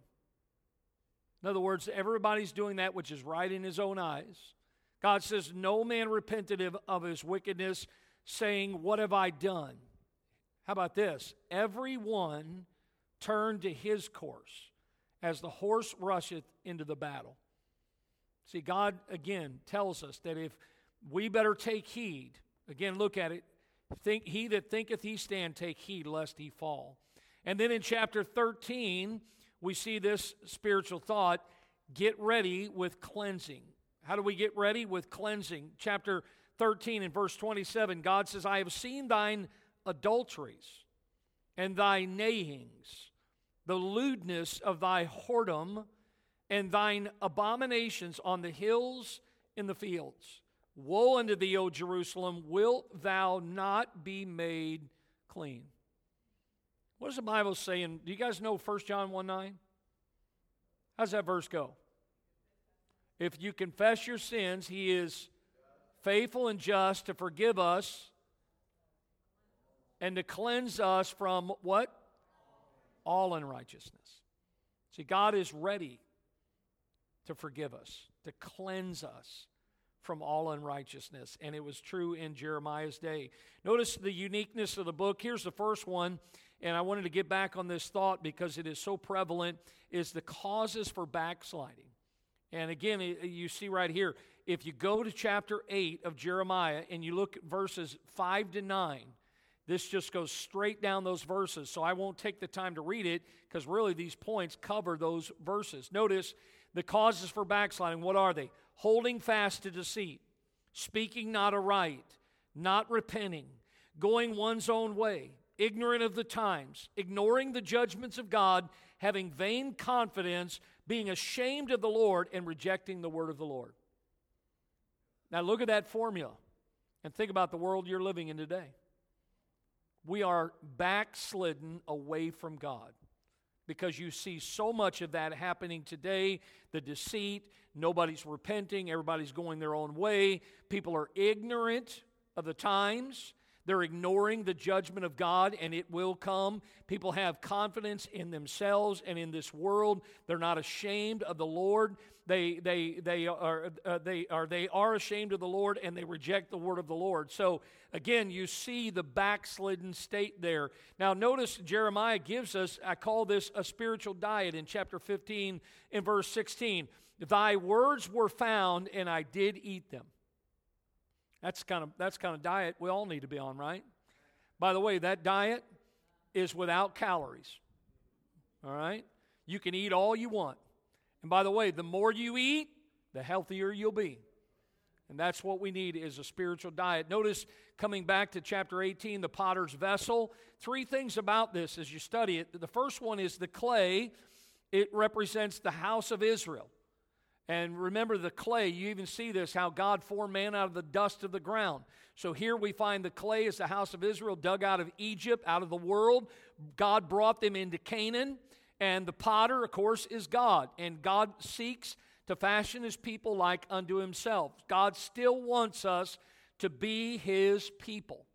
In other words, everybody's doing that which is right in his own eyes. God says, No man repented of his wickedness, saying, What have I done? How about this? Everyone turned to his course as the horse rusheth into the battle. See, God again tells us that if we better take heed, again, look at it. Think he that thinketh he stand, take heed lest he fall. And then in chapter 13, we see this spiritual thought get ready with cleansing. How do we get ready with cleansing? Chapter 13 and verse 27, God says, I have seen thine adulteries and thy neighings the lewdness of thy whoredom and thine abominations on the hills in the fields. Woe unto thee, O Jerusalem, wilt thou not be made clean? What does the Bible say? And do you guys know 1 John 1 9? How's that verse go? If you confess your sins, he is faithful and just to forgive us and to cleanse us from what? all unrighteousness. See, God is ready to forgive us, to cleanse us from all unrighteousness. And it was true in Jeremiah's day. Notice the uniqueness of the book. Here's the first one, and I wanted to get back on this thought because it is so prevalent, is the causes for backsliding. And again, you see right here, if you go to chapter 8 of Jeremiah and you look at verses 5 to 9, this just goes straight down those verses, so I won't take the time to read it because really these points cover those verses. Notice the causes for backsliding. What are they? Holding fast to deceit, speaking not aright, not repenting, going one's own way, ignorant of the times, ignoring the judgments of God, having vain confidence, being ashamed of the Lord, and rejecting the word of the Lord. Now look at that formula and think about the world you're living in today we are backslidden away from God because you see so much of that happening today the deceit, nobody's repenting, everybody's going their own way, people are ignorant of the times. They're ignoring the judgment of God, and it will come. People have confidence in themselves and in this world. They're not ashamed of the Lord. They, they, they, are, uh, they, are, they are ashamed of the Lord, and they reject the word of the Lord. So, again, you see the backslidden state there. Now, notice Jeremiah gives us, I call this a spiritual diet in chapter 15 in verse 16. Thy words were found, and I did eat them. That's kind of that's kind of diet we all need to be on, right? By the way, that diet is without calories. All right? You can eat all you want. And by the way, the more you eat, the healthier you'll be. And that's what we need is a spiritual diet. Notice coming back to chapter 18, the potter's vessel. Three things about this as you study it. The first one is the clay, it represents the house of Israel. And remember the clay, you even see this how God formed man out of the dust of the ground. So here we find the clay is the house of Israel dug out of Egypt, out of the world. God brought them into Canaan. And the potter, of course, is God. And God seeks to fashion his people like unto himself. God still wants us to be his people.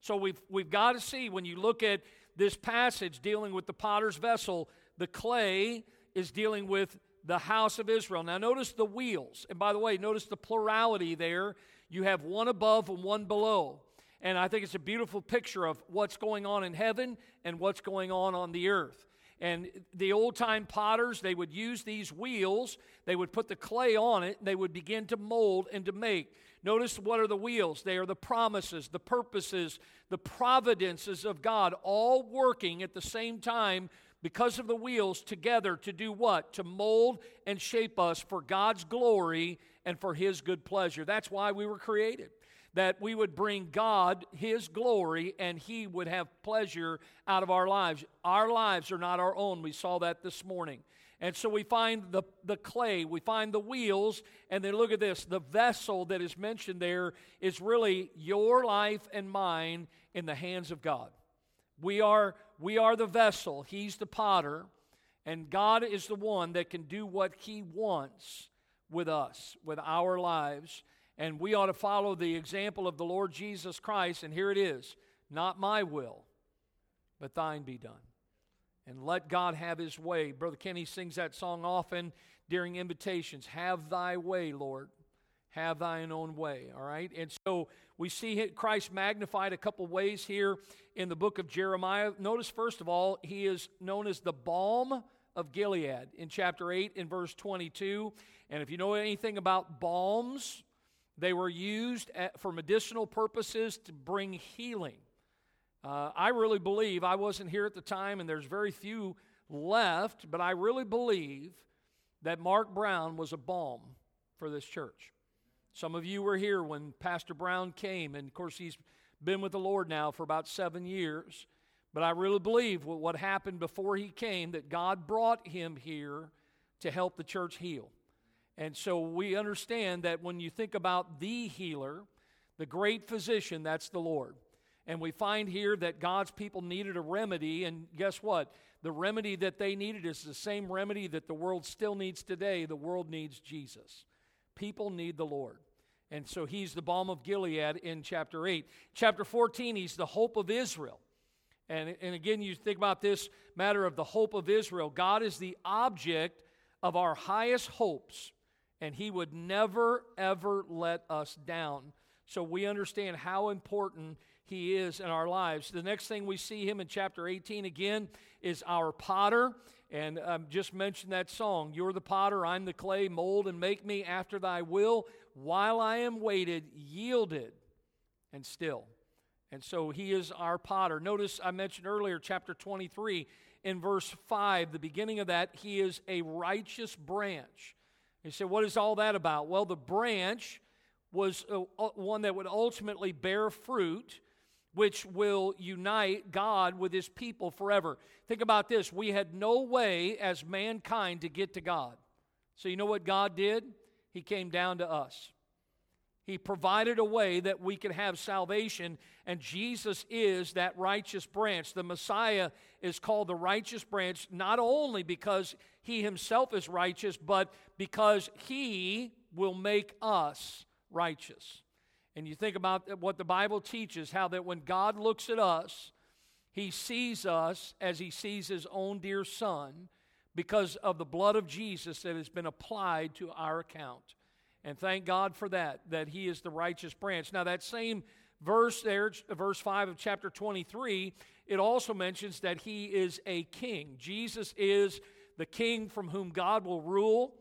So we've, we've got to see when you look at this passage dealing with the potter's vessel, the clay is dealing with the house of Israel. Now, notice the wheels. And by the way, notice the plurality there. You have one above and one below. And I think it's a beautiful picture of what's going on in heaven and what's going on on the earth. And the old time potters, they would use these wheels, they would put the clay on it, and they would begin to mold and to make. Notice what are the wheels? They are the promises, the purposes, the providences of God, all working at the same time because of the wheels together to do what? To mold and shape us for God's glory and for His good pleasure. That's why we were created that we would bring God His glory and He would have pleasure out of our lives. Our lives are not our own. We saw that this morning. And so we find the, the clay, we find the wheels, and then look at this the vessel that is mentioned there is really your life and mine in the hands of God. We are, we are the vessel, He's the potter, and God is the one that can do what He wants with us, with our lives. And we ought to follow the example of the Lord Jesus Christ. And here it is not my will, but thine be done. And let God have his way. Brother Kenny sings that song often during invitations Have thy way, Lord. Have thine own way. All right? And so we see Christ magnified a couple ways here in the book of Jeremiah. Notice, first of all, he is known as the balm of Gilead in chapter 8 in verse 22. And if you know anything about balms, they were used at, for medicinal purposes to bring healing. Uh, I really believe, I wasn't here at the time and there's very few left, but I really believe that Mark Brown was a balm for this church. Some of you were here when Pastor Brown came, and of course, he's been with the Lord now for about seven years. But I really believe what happened before he came, that God brought him here to help the church heal. And so we understand that when you think about the healer, the great physician, that's the Lord. And we find here that God's people needed a remedy, and guess what? The remedy that they needed is the same remedy that the world still needs today. The world needs Jesus. People need the Lord. And so he's the balm of Gilead in chapter 8. Chapter 14, he's the hope of Israel. And, and again, you think about this matter of the hope of Israel. God is the object of our highest hopes and He would never, ever let us down. So we understand how important He is in our lives. The next thing we see Him in chapter 18 again is our potter. And um, just mentioned that song You're the potter, I'm the clay, mold and make me after thy will, while I am waited, yielded, and still. And so he is our potter. Notice I mentioned earlier, chapter 23, in verse 5, the beginning of that, he is a righteous branch. You say, what is all that about? Well, the branch was uh, uh, one that would ultimately bear fruit, which will unite God with his people forever. Think about this we had no way as mankind to get to God. So, you know what God did? He came down to us. He provided a way that we could have salvation, and Jesus is that righteous branch. The Messiah is called the righteous branch not only because he himself is righteous, but because he will make us righteous. And you think about what the Bible teaches how that when God looks at us, he sees us as he sees his own dear son because of the blood of Jesus that has been applied to our account. And thank God for that, that he is the righteous branch. Now, that same verse there, verse 5 of chapter 23, it also mentions that he is a king. Jesus is the king from whom God will rule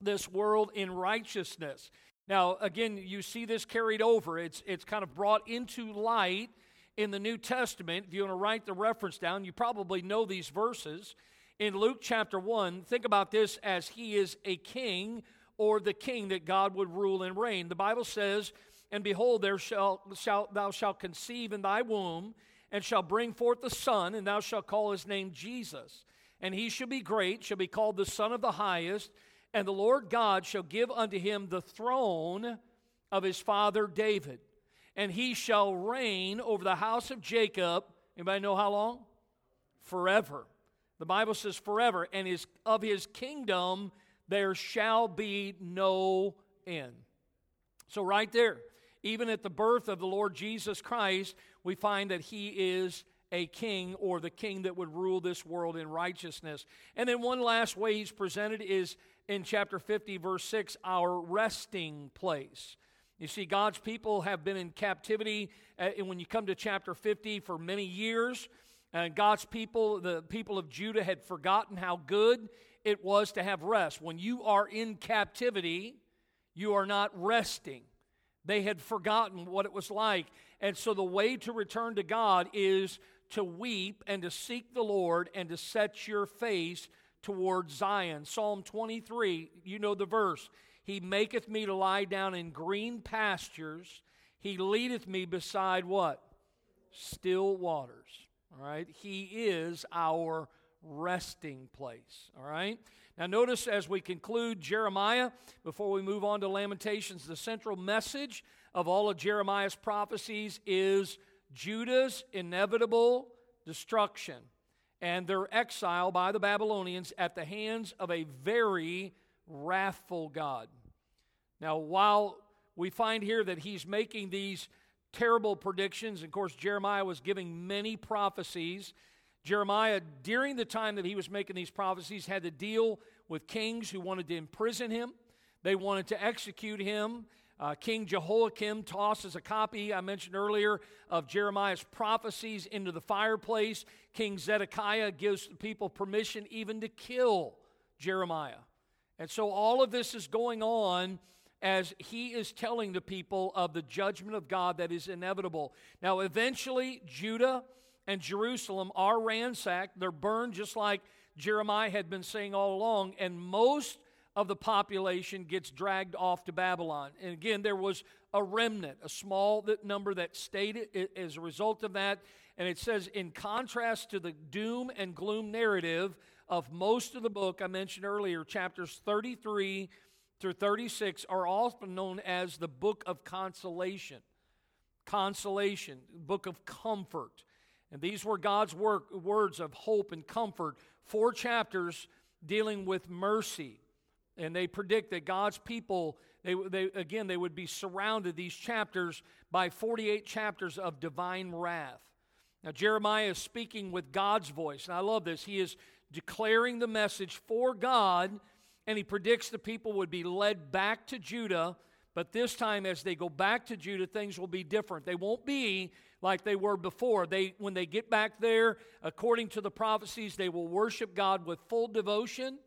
this world in righteousness. Now, again, you see this carried over. It's, it's kind of brought into light in the New Testament. If you want to write the reference down, you probably know these verses. In Luke chapter 1, think about this as he is a king or the king that God would rule and reign. The Bible says, And behold, there shall, shall, thou shalt conceive in thy womb, and shall bring forth the Son, and thou shalt call his name Jesus. And he shall be great, shall be called the Son of the Highest, and the Lord God shall give unto him the throne of his father David. And he shall reign over the house of Jacob. Anybody know how long? Forever. The Bible says forever, and his, of his kingdom there shall be no end. So, right there, even at the birth of the Lord Jesus Christ, we find that he is a king or the king that would rule this world in righteousness. And then, one last way he's presented is in chapter 50, verse 6, our resting place. You see, God's people have been in captivity uh, when you come to chapter 50 for many years. And God's people, the people of Judah, had forgotten how good it was to have rest. When you are in captivity, you are not resting. They had forgotten what it was like. And so the way to return to God is to weep and to seek the Lord and to set your face towards Zion. Psalm 23, you know the verse. He maketh me to lie down in green pastures. He leadeth me beside what? Still waters. All right? He is our resting place. All right? Now, notice as we conclude Jeremiah, before we move on to Lamentations, the central message of all of Jeremiah's prophecies is Judah's inevitable destruction and their exile by the Babylonians at the hands of a very wrathful God. Now, while we find here that he's making these terrible predictions, of course, Jeremiah was giving many prophecies. Jeremiah, during the time that he was making these prophecies, had to deal with kings who wanted to imprison him, they wanted to execute him. Uh, King Jehoiakim tosses a copy I mentioned earlier of Jeremiah's prophecies into the fireplace. King Zedekiah gives the people permission even to kill Jeremiah. And so all of this is going on as he is telling the people of the judgment of God that is inevitable. Now, eventually, Judah and Jerusalem are ransacked. They're burned just like Jeremiah had been saying all along, and most of the population gets dragged off to Babylon. And again, there was a remnant, a small number that stayed as a result of that. And it says, in contrast to the doom and gloom narrative of most of the book I mentioned earlier, chapters 33 through 36 are often known as the book of consolation. Consolation, book of comfort. And these were God's work, words of hope and comfort. Four chapters dealing with mercy and they predict that God's people, they, they, again, they would be surrounded, these chapters, by 48 chapters of divine wrath. Now, Jeremiah is speaking with God's voice, and I love this. He is declaring the message for God, and he predicts the people would be led back to Judah. But this time, as they go back to Judah, things will be different. They won't be like they were before. They, when they get back there, according to the prophecies, they will worship God with full devotion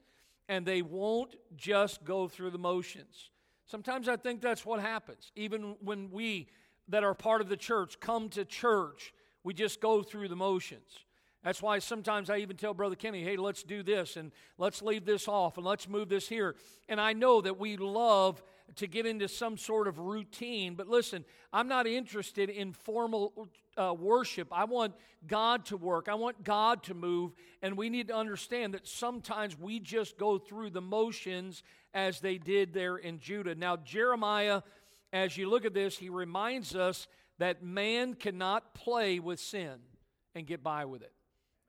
and they won't just go through the motions. Sometimes I think that's what happens. Even when we that are part of the church come to church, we just go through the motions. That's why sometimes I even tell Brother Kenny, hey, let's do this and let's leave this off and let's move this here. And I know that we love to get into some sort of routine. But listen, I'm not interested in formal uh, worship. I want God to work, I want God to move. And we need to understand that sometimes we just go through the motions as they did there in Judah. Now, Jeremiah, as you look at this, he reminds us that man cannot play with sin and get by with it.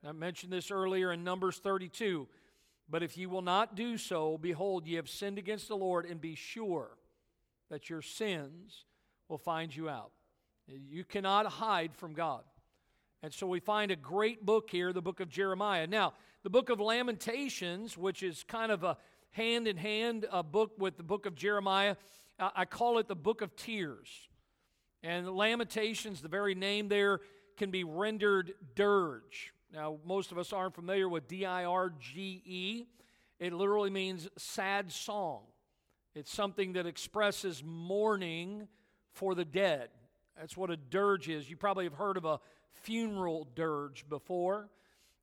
I mentioned this earlier in Numbers 32. But if you will not do so, behold, ye have sinned against the Lord, and be sure that your sins will find you out. You cannot hide from God. And so we find a great book here, the book of Jeremiah. Now, the book of Lamentations, which is kind of a hand in hand book with the book of Jeremiah, I call it the book of tears. And Lamentations, the very name there, can be rendered dirge. Now, most of us aren't familiar with D I R G E. It literally means sad song. It's something that expresses mourning for the dead. That's what a dirge is. You probably have heard of a funeral dirge before.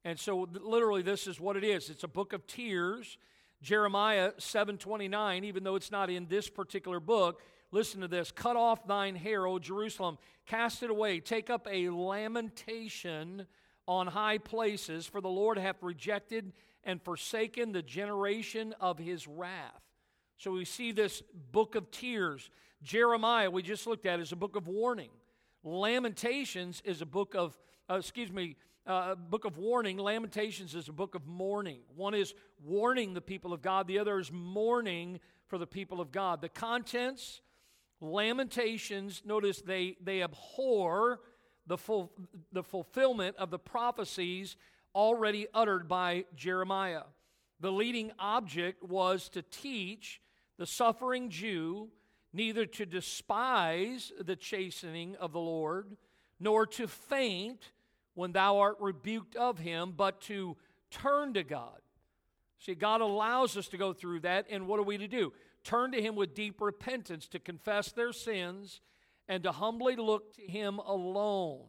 And so literally this is what it is. It's a book of tears. Jeremiah 7:29, even though it's not in this particular book, listen to this. Cut off thine hair, O Jerusalem, cast it away, take up a lamentation on high places, for the Lord hath rejected and forsaken the generation of his wrath. So we see this book of tears. Jeremiah, we just looked at, is a book of warning. Lamentations is a book of, uh, excuse me, uh, book of warning. Lamentations is a book of mourning. One is warning the people of God, the other is mourning for the people of God. The contents, Lamentations, notice they, they abhor the, full, the fulfillment of the prophecies already uttered by Jeremiah. The leading object was to teach the suffering Jew neither to despise the chastening of the Lord, nor to faint when thou art rebuked of him, but to turn to God. See, God allows us to go through that, and what are we to do? Turn to him with deep repentance, to confess their sins, and to humbly look to him alone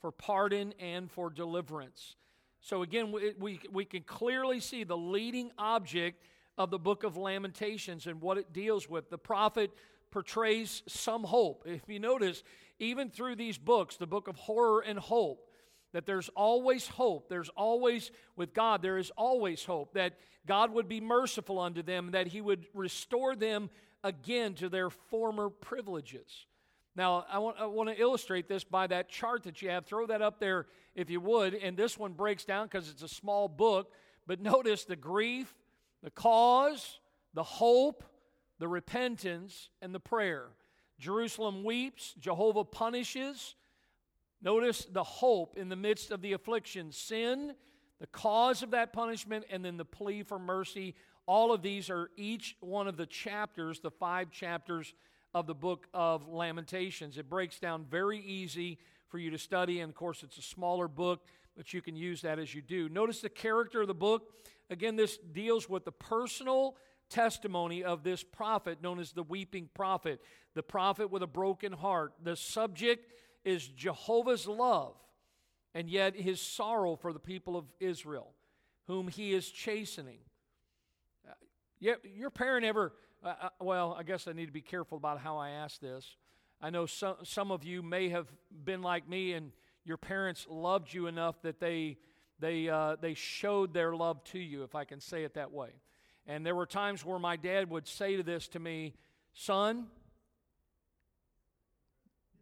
for pardon and for deliverance. So, again, we, we, we can clearly see the leading object of the book of Lamentations and what it deals with. The prophet portrays some hope. If you notice, even through these books, the book of horror and hope, that there's always hope. There's always, with God, there is always hope that God would be merciful unto them, that He would restore them again to their former privileges. Now, I want, I want to illustrate this by that chart that you have. Throw that up there if you would. And this one breaks down because it's a small book. But notice the grief, the cause, the hope, the repentance, and the prayer. Jerusalem weeps, Jehovah punishes, Notice the hope in the midst of the affliction, sin, the cause of that punishment, and then the plea for mercy. All of these are each one of the chapters, the five chapters of the book of Lamentations. It breaks down very easy for you to study, and of course, it's a smaller book, but you can use that as you do. Notice the character of the book. Again, this deals with the personal testimony of this prophet known as the weeping prophet, the prophet with a broken heart. The subject is Jehovah's love and yet his sorrow for the people of Israel, whom he is chastening. Uh, your parent ever, uh, well, I guess I need to be careful about how I ask this. I know some, some of you may have been like me and your parents loved you enough that they, they, uh, they showed their love to you, if I can say it that way. And there were times where my dad would say to this to me, Son,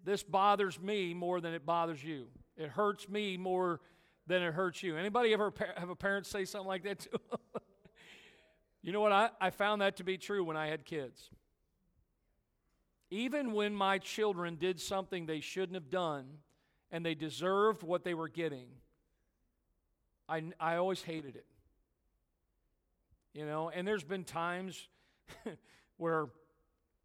this bothers me more than it bothers you. It hurts me more than it hurts you. Anybody ever have a parent say something like that to you know what? I, I found that to be true when I had kids. Even when my children did something they shouldn't have done and they deserved what they were getting, I, I always hated it. You know, and there's been times where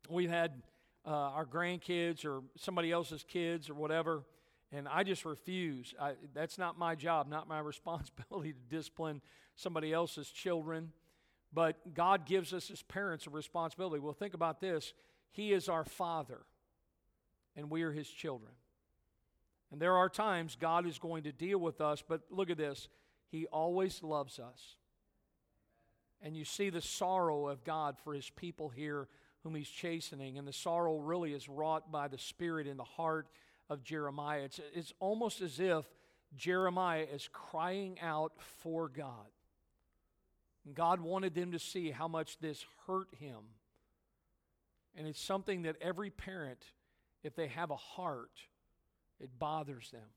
we've had uh, our grandkids or somebody else's kids or whatever. And I just refuse. I, that's not my job, not my responsibility to discipline somebody else's children. But God gives us as parents a responsibility. Well, think about this He is our Father, and we are His children. And there are times God is going to deal with us, but look at this He always loves us. And you see the sorrow of God for His people here whom he's chastening. And the sorrow really is wrought by the Spirit in the heart of Jeremiah. It's, it's almost as if Jeremiah is crying out for God. And God wanted them to see how much this hurt him. And it's something that every parent, if they have a heart, it bothers them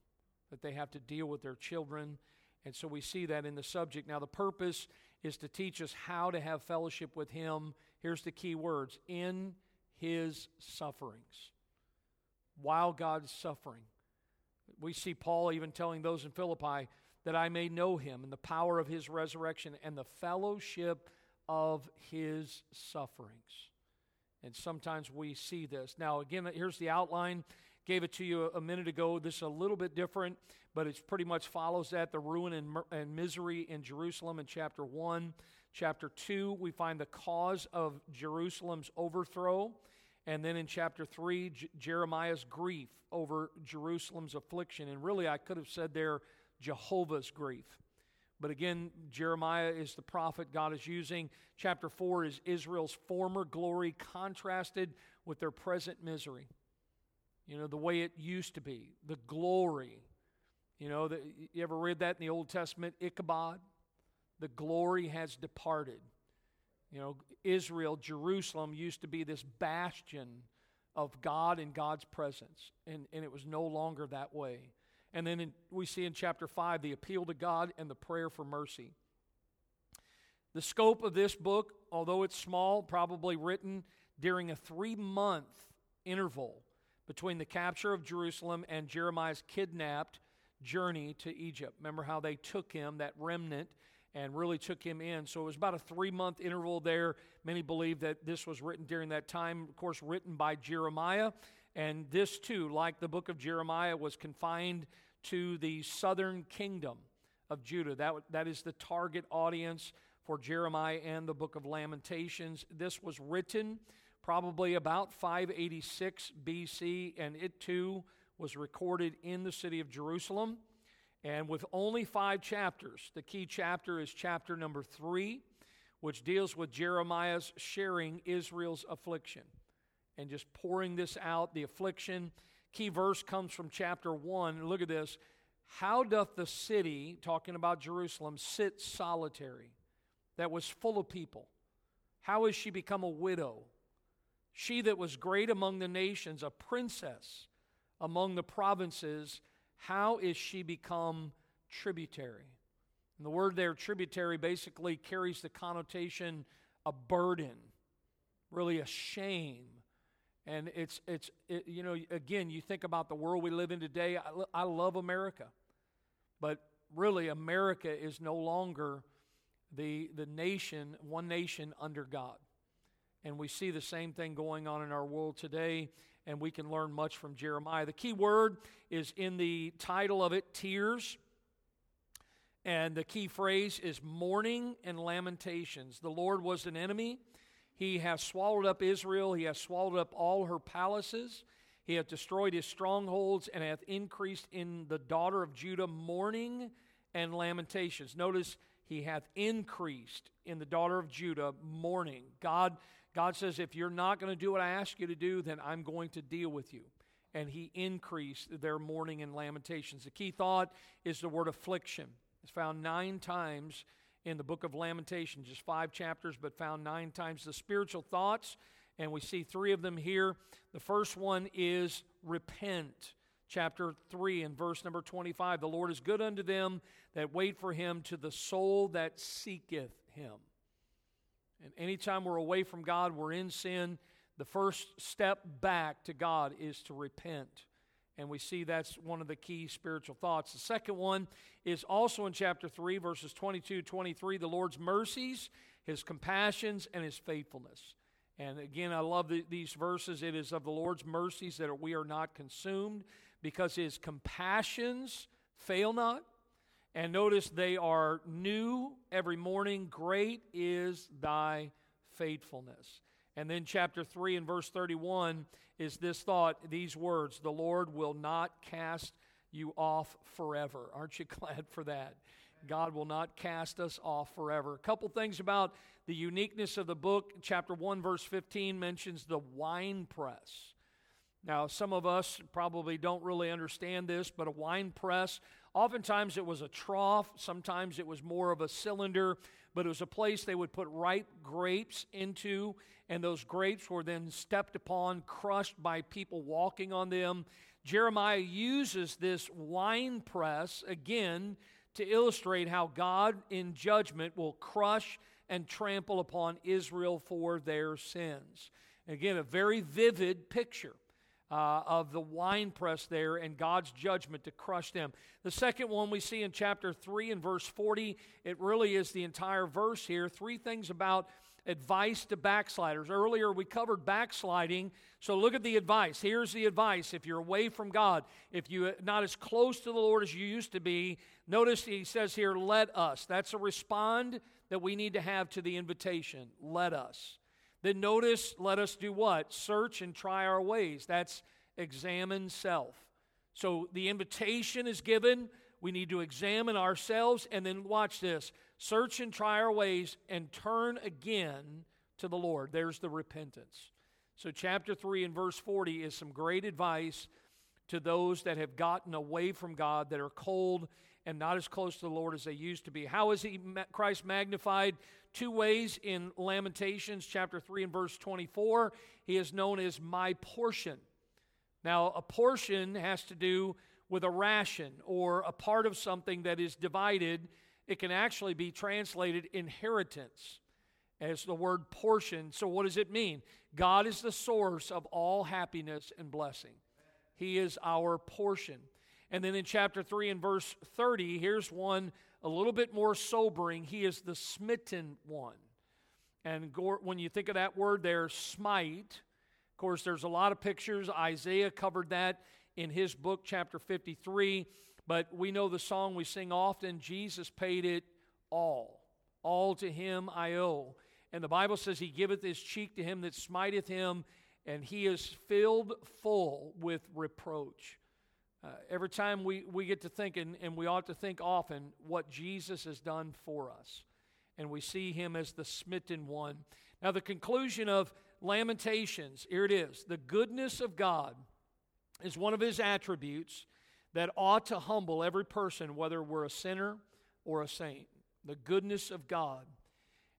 that they have to deal with their children. And so we see that in the subject. Now, the purpose is to teach us how to have fellowship with Him Here's the key words in his sufferings. While God's suffering. We see Paul even telling those in Philippi that I may know him and the power of his resurrection and the fellowship of his sufferings. And sometimes we see this. Now, again, here's the outline gave it to you a minute ago. This is a little bit different, but it pretty much follows that the ruin and, and misery in Jerusalem in chapter 1. Chapter 2, we find the cause of Jerusalem's overthrow. And then in chapter 3, J- Jeremiah's grief over Jerusalem's affliction. And really, I could have said there, Jehovah's grief. But again, Jeremiah is the prophet God is using. Chapter 4 is Israel's former glory contrasted with their present misery. You know, the way it used to be, the glory. You know, the, you ever read that in the Old Testament? Ichabod? The glory has departed. You know, Israel, Jerusalem used to be this bastion of God and God's presence, and, and it was no longer that way. And then in, we see in chapter 5 the appeal to God and the prayer for mercy. The scope of this book, although it's small, probably written during a three month interval between the capture of Jerusalem and Jeremiah's kidnapped journey to Egypt. Remember how they took him, that remnant, and really took him in. So it was about a three month interval there. Many believe that this was written during that time, of course, written by Jeremiah. And this, too, like the book of Jeremiah, was confined to the southern kingdom of Judah. That, that is the target audience for Jeremiah and the book of Lamentations. This was written probably about 586 BC, and it too was recorded in the city of Jerusalem. And with only five chapters, the key chapter is chapter number three, which deals with Jeremiah's sharing Israel's affliction and just pouring this out, the affliction. Key verse comes from chapter one. Look at this. How doth the city, talking about Jerusalem, sit solitary that was full of people? How has she become a widow? She that was great among the nations, a princess among the provinces how is she become tributary? And the word there, tributary, basically carries the connotation a burden, really a shame. And it's, it's it, you know, again, you think about the world we live in today. I, I love America. But really, America is no longer the, the nation, one nation under God. And we see the same thing going on in our world today and we can learn much from Jeremiah. The key word is in the title of it tears. And the key phrase is mourning and lamentations. The Lord was an enemy. He has swallowed up Israel. He has swallowed up all her palaces. He hath destroyed his strongholds and hath increased in the daughter of Judah mourning and lamentations. Notice he hath increased in the daughter of Judah mourning. God God says, if you're not going to do what I ask you to do, then I'm going to deal with you. And he increased their mourning and lamentations. The key thought is the word affliction. It's found nine times in the book of Lamentation, just five chapters, but found nine times. The spiritual thoughts, and we see three of them here. The first one is repent. Chapter 3 and verse number 25. The Lord is good unto them that wait for him, to the soul that seeketh him. And anytime we're away from God, we're in sin, the first step back to God is to repent. And we see that's one of the key spiritual thoughts. The second one is also in chapter 3, verses 22 23, the Lord's mercies, his compassions, and his faithfulness. And again, I love the, these verses. It is of the Lord's mercies that we are not consumed because his compassions fail not. And notice they are new every morning. Great is thy faithfulness. And then, chapter 3 and verse 31 is this thought, these words The Lord will not cast you off forever. Aren't you glad for that? God will not cast us off forever. A couple things about the uniqueness of the book. Chapter 1, verse 15 mentions the wine press. Now, some of us probably don't really understand this, but a wine press Oftentimes it was a trough, sometimes it was more of a cylinder, but it was a place they would put ripe grapes into, and those grapes were then stepped upon, crushed by people walking on them. Jeremiah uses this wine press again to illustrate how God in judgment will crush and trample upon Israel for their sins. Again, a very vivid picture uh, of the winepress there and God's judgment to crush them. The second one we see in chapter 3 and verse 40, it really is the entire verse here. Three things about advice to backsliders. Earlier we covered backsliding, so look at the advice. Here's the advice. If you're away from God, if you're not as close to the Lord as you used to be, notice he says here, let us. That's a respond that we need to have to the invitation. Let us. Then notice, let us do what? Search and try our ways. That's examine self. So the invitation is given. We need to examine ourselves and then watch this search and try our ways and turn again to the Lord. There's the repentance. So, chapter 3 and verse 40 is some great advice to those that have gotten away from God, that are cold and not as close to the Lord as they used to be. How is he, Christ magnified? Two ways in Lamentations chapter 3 and verse 24. He is known as my portion. Now, a portion has to do with a ration or a part of something that is divided. It can actually be translated inheritance as the word portion. So, what does it mean? God is the source of all happiness and blessing, He is our portion. And then in chapter 3 and verse 30, here's one a little bit more sobering. He is the smitten one. And when you think of that word there, smite, of course, there's a lot of pictures. Isaiah covered that in his book, chapter 53. But we know the song we sing often Jesus paid it all. All to him I owe. And the Bible says, He giveth his cheek to him that smiteth him, and he is filled full with reproach. Uh, every time we, we get to thinking, and we ought to think often, what Jesus has done for us. And we see him as the smitten one. Now, the conclusion of Lamentations, here it is the goodness of God is one of his attributes that ought to humble every person, whether we're a sinner or a saint. The goodness of God.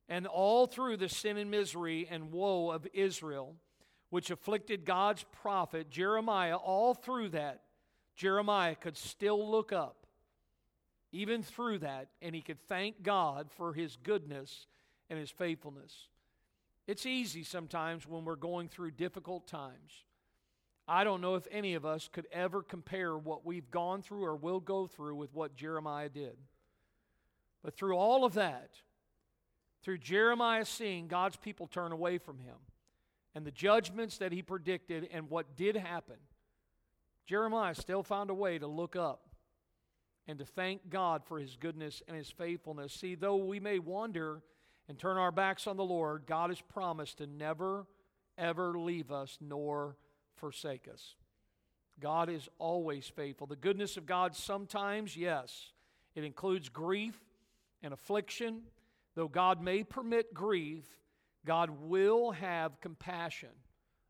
And all through the sin and misery and woe of Israel, which afflicted God's prophet Jeremiah, all through that, Jeremiah could still look up, even through that, and he could thank God for his goodness and his faithfulness. It's easy sometimes when we're going through difficult times I don't know if any of us could ever compare what we've gone through or will go through with what Jeremiah did. But through all of that, through Jeremiah seeing God's people turn away from him and the judgments that he predicted and what did happen, Jeremiah still found a way to look up and to thank God for his goodness and his faithfulness. See, though we may wander and turn our backs on the Lord, God has promised to never, ever leave us nor forsake us. God is always faithful. The goodness of God sometimes, yes, it includes grief and affliction. Though God may permit grief, God will have compassion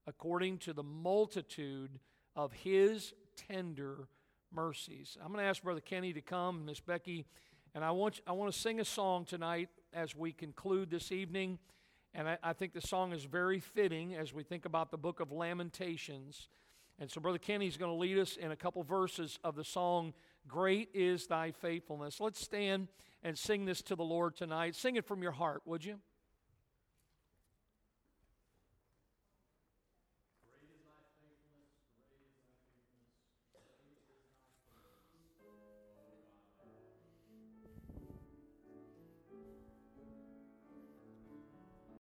according to the multitude of His tender mercies. I'm going to ask Brother Kenny to come, Miss Becky, and I want, I want to sing a song tonight as we conclude this evening. And I, I, think the song is very fitting as we think about the book of Lamentations. And so, Brother Kenny's going to lead us in a couple verses of the song, Great is Thy Faithfulness. Let's stand and sing this to the Lord tonight. Sing it from your heart, would you?